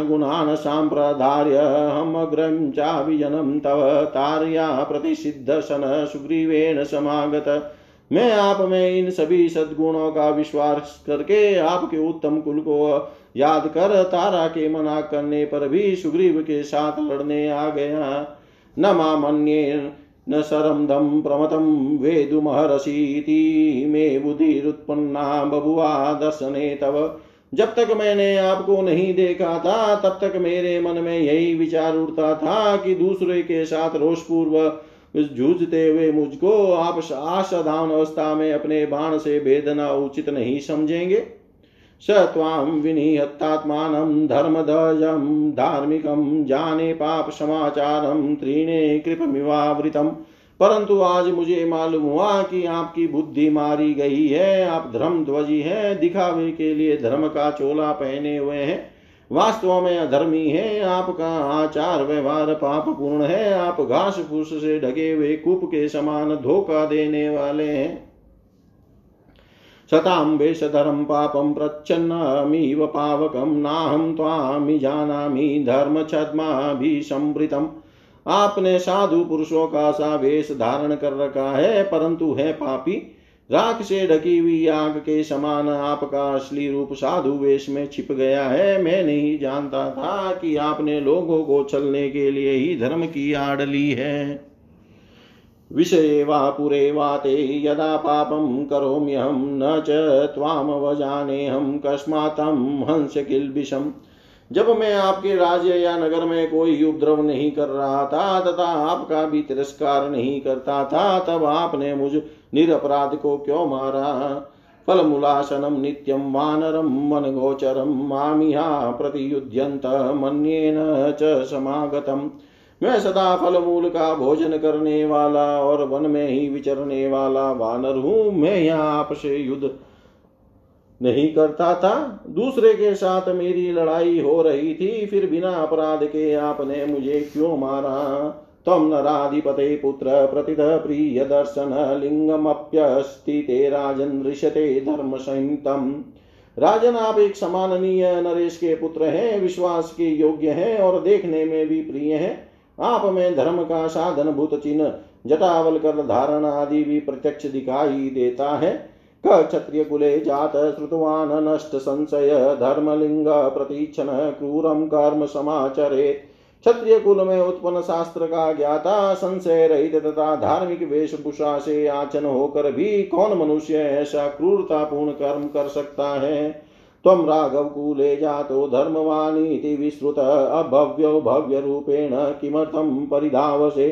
गुणान सांप्रदार्य हम अग्रम चाविजनम तव तार्या प्रतिषिद्ध सन सुग्रीवेण समागत। मैं आप में इन सभी सद्गुणों का विश्वास करके आपके उत्तम कुल को याद कर तारा के मना करने पर भी सुग्रीव के साथ लड़ने आ गया। न मामन्ये न शरमदं प्रमतं वेदुमहर्षीति मे बुद्धिरुत्पन्ना बभुआ दर्शने तव। जब तक मैंने आपको नहीं देखा था, तब तक मेरे मन में यही विचार उठता था कि दूसरे के साथ रोषपूर्व जूझते हुए मुझको आप असाधारण अवस्था में अपने बाण से भेदना उचित नहीं समझेंगे। स त्वां विनिहत्तात्मानं धर्मदजं धार्मिकं जाने पाप समाचारं त्रीणे कृपमिवावृतम्। परंतु आज मुझे मालूम हुआ कि आपकी बुद्धि मारी गई है, आप धर्म ध्वजी है, दिखावे के लिए धर्म का चोला पहने हुए हैं। वास्तव में अधर्मी है, आपका आचार व्यवहार पाप पूर्ण है, आप घास फूस से ढके हुए कूप के समान धोखा देने वाले हैं। सतां वेशधरं पापं प्रच्छन्नमीव पावकं, नाहं त्वामि जानामि धर्मछद्माभिसंवृतम्। आपने साधु पुरुषों का सा वेश धारण कर रखा है, परंतु है पापी। राख से ढकी हुई आग के समान आपका असली रूप साधु वेश में छिप गया है। मैं नहीं जानता था कि आपने लोगों को चलने के लिए ही धर्म की आड़ ली है। विषये वा पुरे वा ते यदा पापं करोम्यहं न च त्वामवजानेऽहं कस्मात्तं हंस किल्बिषम् जब मैं आपके राज्य या नगर में कोई उपद्रव नहीं कर रहा था, तथा आपका भी तिरस्कार नहीं करता था, तब आपने मुझ निरपराध को क्यों मारा? फलमूलासनं नित्यं वानरं वनगोचरं मामिहा प्रतियुध्यन्त मन्येन च समागतम्। मैं सदा फल मूल का भोजन करने वाला और वन में ही विचरने वाला वानर हूँ। मैं यहाँ आपसे युद्ध नहीं करता था। दूसरे के साथ मेरी लड़ाई हो रही थी। फिर बिना अपराध के आपने मुझे क्यों मारा? तम नराधिपते पुत्र प्रतिद प्रिय दर्शन, लिंगमप्यस्ति ते राजन ऋषते धर्म संयुतम राजन, आप एक सम्माननीय नरेश के पुत्र हैं, विश्वास के योग्य हैं और देखने में भी प्रिय हैं। आप में धर्म का साधन भूत चिन्ह, जटावल कर धारण आदि भी प्रत्यक्ष दिखाई देता है। क क्षत्रिय कुले जात श्रुतवान नष्ट संशय, धर्मलिंग प्रतीक्षण क्रूरम कर्म समाचरे। क्षत्रिय कुल में उत्पन्न शास्त्र का ज्ञाता संशय रहित तथा धार्मिक वेशभूषा से आचन होकर भी कौन मनुष्य ऐसा क्रूरतापूर्ण कर्म कर सकता है? त्वं राघवकूले जातो धर्मवानीति विश्रुत अभव्यो भव्यरूपेण किमर्थं परिधावसे?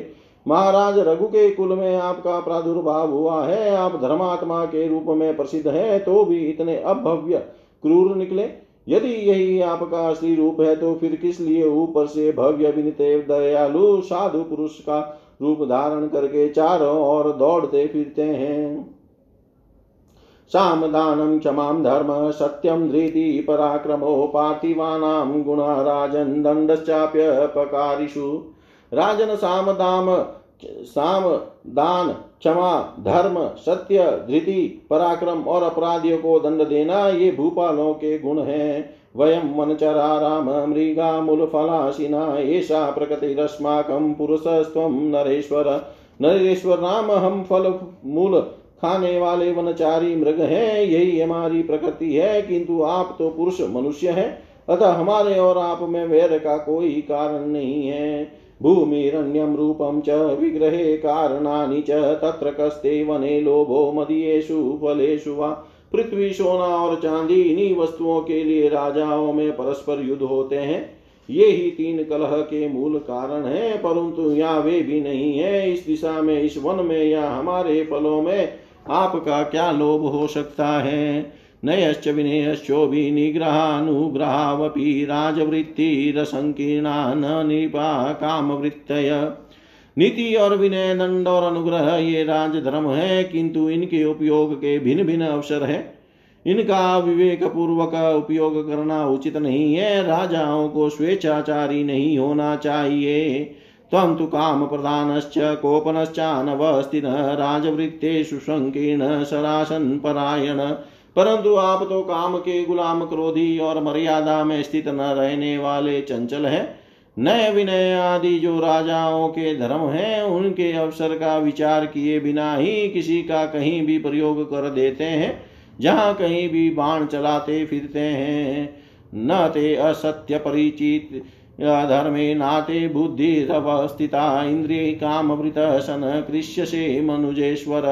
महाराज, रघु के कुल में आपका प्रादुर्भाव हुआ है, आप धर्मात्मा के रूप में प्रसिद्ध है तो भी इतने अभव्य, क्रूर निकले। यदि यही आपका असली रूप है तो फिर किस लिए ऊपर से भव्य विनते दयालु साधु पुरुष का रूप धारण करके चारों ओर दौड़ते फिरते हैं? सामदानं क्षमां धर्म सत्यं धृति पराक्रमो पार्थिवानां गुणा राजन् दण्डश्चाप्यपकारिषु। राजन साम दाम साम दान क्षमा धर्म सत्य धृति पराक्रम और अपराधियों को दंड देना, ये भूपालों के गुण हैं। वयम वनचरा राम मृगा मूल फलाशिना ऐसा प्रकृतिरस्माकं पुरुषस्त्वं नरेश्वर। नरेश्वर नाम हम फल मूल खाने वाले वनचारी मृग हैं, यही हमारी प्रकृति है, किंतु आप तो पुरुष मनुष्य हैं, अतः हमारे और आप में वैर का कोई कारण नहीं है। भूमिरण्यं रूपं च, विग्रहे कारणानि च, तत्र कस्ते वने लोभो मदीयेषु, फलेषु वा, पृथ्वी, सोना और चांदी, इन्हीं वस्तुओं के लिए राजाओं में परस्पर युद्ध होते हैं। ये ही तीन कलह के मूल कारण है, परंतु यहाँ वे भी नहीं है। इस दिशा में, इस वन में या हमारे फलों में आपका क्या लोभ हो सकता है? नयश्च विनयश्चोभिनिग्रहानुग्रहावपि राजवृत्तिरसङ्कीर्णा न निपा कामवृत्तय नीति और विनय, दंड और अनुग्रह ये राजधर्म है, किंतु इनके उपयोग के भिन्न भिन्न अवसर है। इनका विवेक पूर्वक उपयोग करना उचित नहीं है। राजाओं को स्वेच्छाचारी नहीं होना चाहिए। त्वं तु काम प्रधानश्च कोपनश्चानवस्थिन, राजवृत्तेषु संकीर्ण सरासन परायण परंतु आप तो काम के गुलाम क्रोधी और मर्यादा में स्थित न रहने वाले चंचल है। नय विनय आदि जो राजाओं के धर्म हैं, उनके अवसर का विचार किए बिना ही किसी का कहीं भी प्रयोग कर देते हैं। जहाँ कहीं भी बाण चलाते फिरते हैं, न ते असत्य परिचित। धर्मे नाते बुद्धिरवस्थिता इंद्रिय कामवृत सन कृष्य से मनुजेश्वर।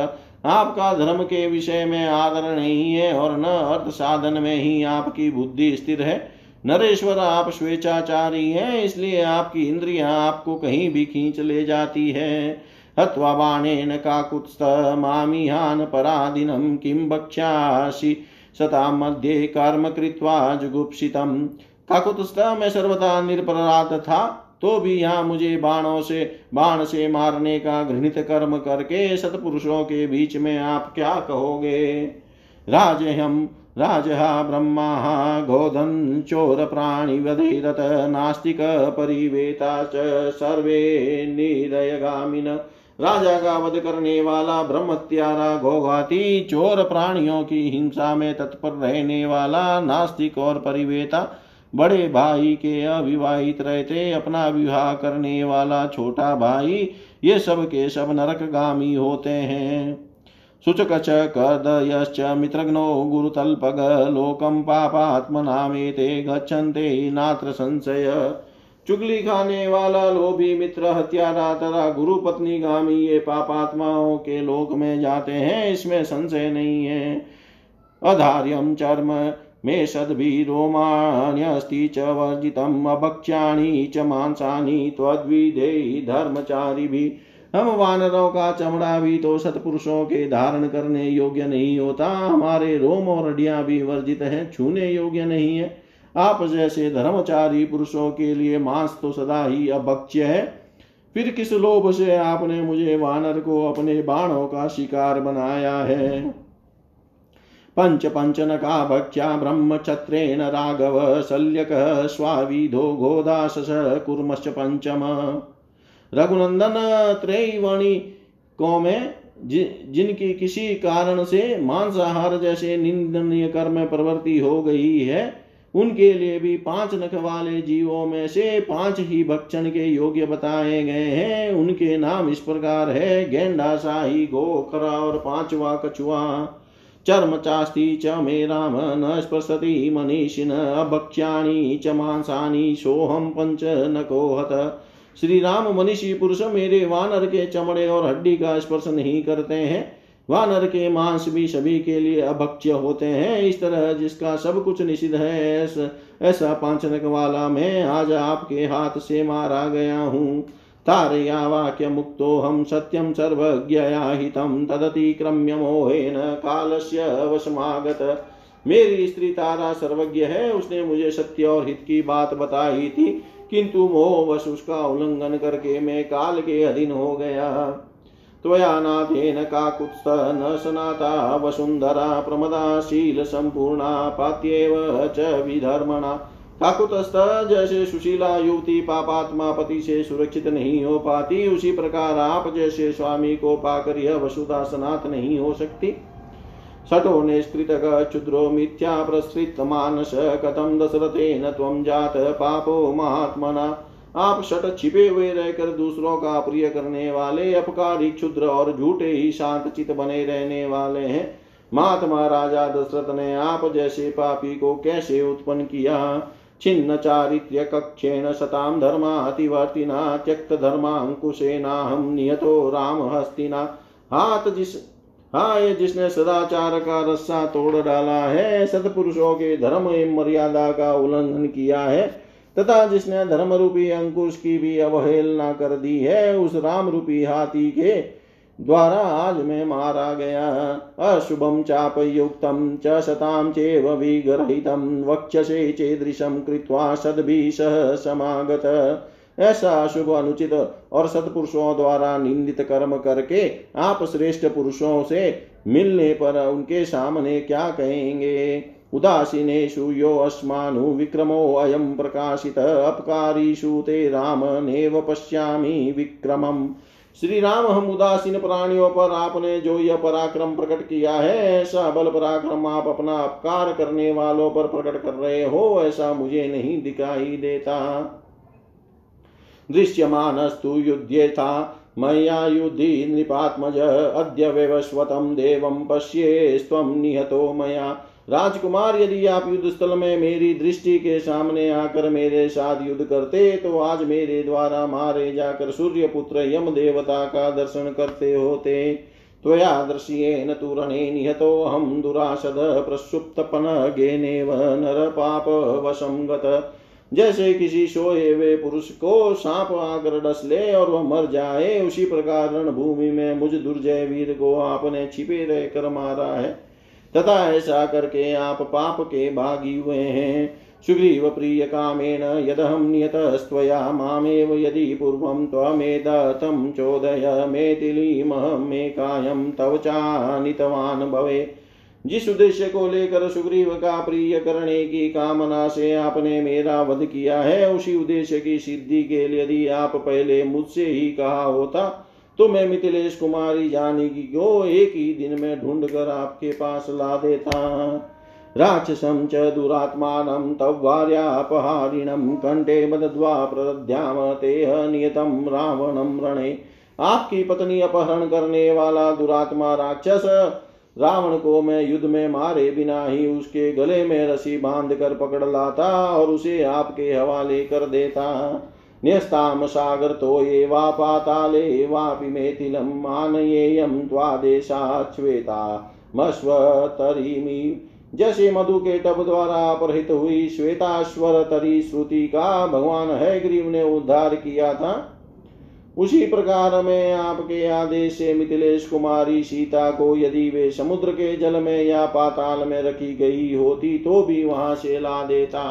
आपका धर्म के विषय में आदर नहीं है और न अर्थ साधन में ही आपकी बुद्धि स्थिर है। नरेश्वर, आप स्वेच्छाचारी हैं, इसलिए आपकी इंद्रियाँ आपको कहीं भी खींच ले जाती है। हत्वा बाणेन काकुत्स्थ मामिहान पराधीनम किं बक्ष्यासि सता मध्ये कर्म कृत्वा जुगुप्सितम। काकुत्स्थ में सर्वथा निरपराध था तो भी यहाँ मुझे बाणों से, बाण से मारने का घृणित कर्म करके सतपुरुषों के बीच में आप क्या कहोगे? राजह्यं राजः ब्रह्मा गोधन् चोरप्राणिवधेरत नास्तिकपरिवेता च सर्वे निरयगामिन। राजा का वध करने वाला ब्रह्मत्यारा गोघाती चोर प्राणियों की हिंसा में तत्पर रहने वाला नास्तिक और परिवेता बड़े भाई के अविवाहित रहते, अपना विवाह करने वाला छोटा भाई, ये सब के सब नरकगामी होते हैं। शुचक च कदयश्च मित्रघ्नो गुरुतल्पग लोकं पापात्मनामेते गच्छन्ते नात्र संशय चुगली खाने वाला लोभी मित्र हत्यारा तथा गुरु पत्नी गामी, ये पापात्माओं के लोक में जाते हैं, इसमें संशय नहीं है। अधार्यम चर्म मे सद्भि रोमाण्यस्ति च वर्जितम्, अभक्ष्याणि च मांसानि त्वद्विधेयि धर्मचारिभिः। हम वानरों का चमड़ा भी तो सतपुरुषों के धारण करने योग्य नहीं होता। हमारे रोम और हड्डियाँ भी वर्जित हैं, छूने योग्य नहीं है। आप जैसे धर्मचारी पुरुषों के लिए मांस तो सदा ही अभक्ष्य है। फिर किस लोभ से आपने मुझे वानर को अपने बाणों का शिकार बनाया है? पंच पंचनका भक्ष्या ब्रह्मचत्रेण राघव शल्यक स्वाविधो गोदास कुर्मश्च पंचम रघुनंदन त्रैवणी को में जिनकी किसी कारण से मांसाहार जैसे निंदनीय कर्म प्रवृत्ति हो गई है, उनके लिए भी पाँच नख वाले जीवों में से पाँच ही भक्षण के योग्य बताए गए हैं। उनके नाम इस प्रकार है गेंडा शाही गोखरा और पांचवा कछुआ। चर्म चास्ति च मे राम न स्पृशति मनीषिण अभक्ष्याणि च मांसानि सोहम पंच नकोहत श्री राम मनीषी पुरुष, मेरे वानर के चमड़े और हड्डी का स्पर्श नहीं करते हैं। वानर के मांस भी सभी के लिए अभक्ष्य होते हैं। इस तरह जिसका सब कुछ निषिद्ध है, ऐसा ऐसा पांचनक वाला मैं आज आपके हाथ से मारा गया हूँ। तारया वाक्य मुक्तो हम सत्यम सर्वज्ञया हितम तदतिक्रम्य मोहेन कालस्य वशमागत। मेरी स्त्री तारा सर्वज्ञ है, उसने मुझे सत्य और हित की बात बताई थी, किंतु मोहवश उसका उल्लंघन करके मैं काल के अधीन हो गया। त्वया नाथेन काकुत्स्थ न सनाता वसुन्धरा प्रमदाशीलसम्पूर्णा पात्येव च विधर्मणा। काकुतस्थ जैसे सुशीला युवती पापात्मा पति से सुरक्षित नहीं हो पाती। उसी प्रकार आप जैसे स्वामी को पाकर यह वसुधा सनात नहीं हो सकती। शठो निष्कृतक क्षुद्रो मिथ्या प्रसृत मानस कथम दशरथेन त्वं जात पापो महात्मना। आप शट छिपे हुए रहकर दूसरों का प्रिय करने वाले, अपकारी, क्षुद्र और झूठे ही शांत चित बने रहने वाले हैं। महात्मा राजा दशरथ ने आप जैसे पापी को कैसे उत्पन्न किया? छिन्न चारित्र्य कक्षेण शताम धर्मातिवर्तिना त्यक्त धर्मांकुशेनाहम नियतो राम हस्तिना हाथ जिस हाँ ये जिसने सदाचार का रस्सा तोड़ डाला है, सतपुरुषों के धर्म एवं मर्यादा का उल्लंघन किया है, तथा जिसने धर्म रूपी अंकुश की भी अवहेलना कर दी है, उस राम रूपी हाथी के द्वारा आज मैं मारा गया। अशुभम चापयुक्तम च शताम चेव वक्षसे चेदृशम कृत्वा सद्भि सह समागत। ऐसा अशुभ अनुचित और सत्पुरुषों द्वारा निंदित कर्म करके आप श्रेष्ठ पुरुषों से मिलने पर उनके सामने क्या कहेंगे? उदासीनेषु यो अस्मानु विक्रमो अयं प्रकाशित। अपकारीषु ते राम नेव पश्यामि विक्रमम्। श्री राम हम उदासीन प्राणियों पर आपने जो यह पराक्रम प्रकट किया है, ऐसा बल पराक्रम आप अपना अपकार करने वालों पर प्रकट कर रहे हो, ऐसा मुझे नहीं दिखाई देता। दृश्यमानस्तु था मया युद्धि नृपात्मज, अद्य वैवस्वतं देवं पश्येस्त्वं निहतो मया। राजकुमार, यदि आप युद्ध स्थल में मेरी दृष्टि के सामने आकर मेरे साथ युद्ध करते तो आज मेरे द्वारा मारे जाकर सूर्य पुत्र यम देवता का दर्शन करते होते। त्वया दृश्येन तुरणे निहतो हम दुरासद प्रसुप्तपन गेनेव नर पाप वशम गत। जैसे किसी सोए हुए पुरुष को सांप आकर डस ले और वह मर जाए, उसी प्रकार रणभूमि में मुझ दुर्जय वीर को आपने छिपे रह कर मारा है। तथा ऐसा करके आप पाप के भागी हुए हैं। सुग्रीव प्रिय कामेन यदहं नियतस्त्वया मामेव यदि पूर्वं त्वमेदतं चोदय मेतिलीमहमेकायं तव चानितवान् भवे। जिस उद्देश्य को लेकर सुग्रीव का प्रिय करने की कामना से आपने मेरा वध किया है, उसी उद्देश्य की सिद्धि के लिए यदि आप पहले मुझसे ही कहा होता तो मैं मिथिलेश कुमारी जानकी को एक ही दिन में ढूंढ कर आपके पास ला देता। राक्षसं च दुरात्मानं तव्वार्यापहारिणं कण्ठे बदद्वा प्रदध्याम तेह नियतं रावणं रणे। आपकी पत्नी अपहरण करने वाला दुरात्मा राक्षस रावण को मैं युद्ध में मारे बिना ही उसके गले में रसी बाँध कर पकड़ लाता और उसे आपके हवाले कर देता। न्यस्ताम सागर तो ये वा पाताले वापि मेथिलम आनयेयम त्वादेशाश्वेता मस्वतरीमी जैसे मधु के टब द्वारा अपहृत हुई श्वेताश्वर तरी श्रुति का भगवान है ग्रीव ने उद्धार किया था। उसी प्रकार में आपके आदेश से मिथिलेश कुमारी सीता को यदि वे समुद्र के जल में या पाताल में रखी गई होती तो भी वहाँ से ला देता।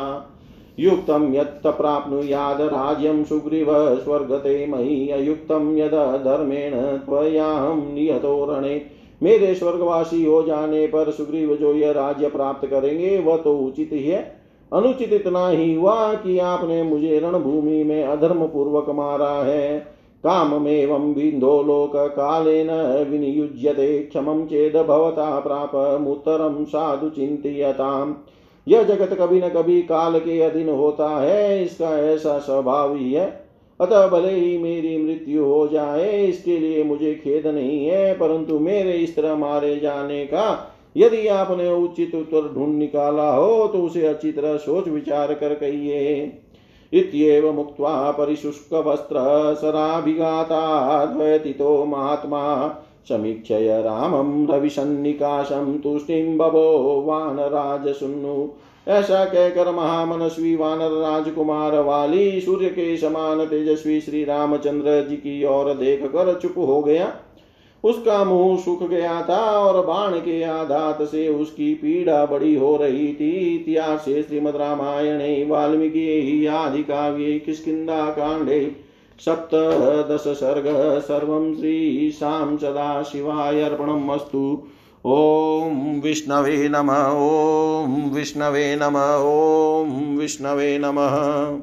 युक्तम यत् प्राप्नुयाद राज्यम सुग्रीव स्वर्गते मही अयुक्तम यद धर्मेण त्वयाहम नियतो रणे। मेरे स्वर्गवासी, हो जाने पर सुग्रीव जो यह राज्य प्राप्त करेंगे, वह तो उचित ही है। अनुचित इतना ही हुआ कि आपने मुझे रणभूमि में अधर्म पूर्वक मारा है। काम काममेवं बिन्दो लोककालेन विनियुज्यते, क्षमं चेद भवता प्रापमुत्तरं साधु चिन्तयताम्। यह जगत कभी न कभी काल के अधीन होता है, इसका ऐसा स्वभाव ही है। अतः भले ही मेरी मृत्यु हो जाए, इसके लिए मुझे खेद नहीं है, परंतु मेरे इस तरह मारे जाने का, यदि आपने उचित उत्तर ढूंढ निकाला हो तो उसे अच्छी तरह सोच विचार कर कहिए। इत्येव मुक्त्वा परिशुष्कवस्त्रसराभिघाताद्वैतितो महात्मा समीक्षय रामं रविसन्निकाशं तुष्टिं बभो वानराजसुन्नु। ऐसा कहकर महामनस्वी वानर राजकुमार वाली सूर्य के समान तेजस्वी श्री रामचंद्र जी की ओर देख कर चुप हो गया। उसका मुँह सूख गया था और बाण के आघात से उसकी पीड़ा बड़ी हो रही थी। इतिहास श्रीमद रामायण, वाल्मीकि आदि काव्ये किष्किन्धा कांडे सप्तदश सर्ग सर्वं श्रीशां सदाशिवाय अस्तु ॐ विष्णवे नम, ॐ विष्णवे नम, ॐ विष्णवे नमः।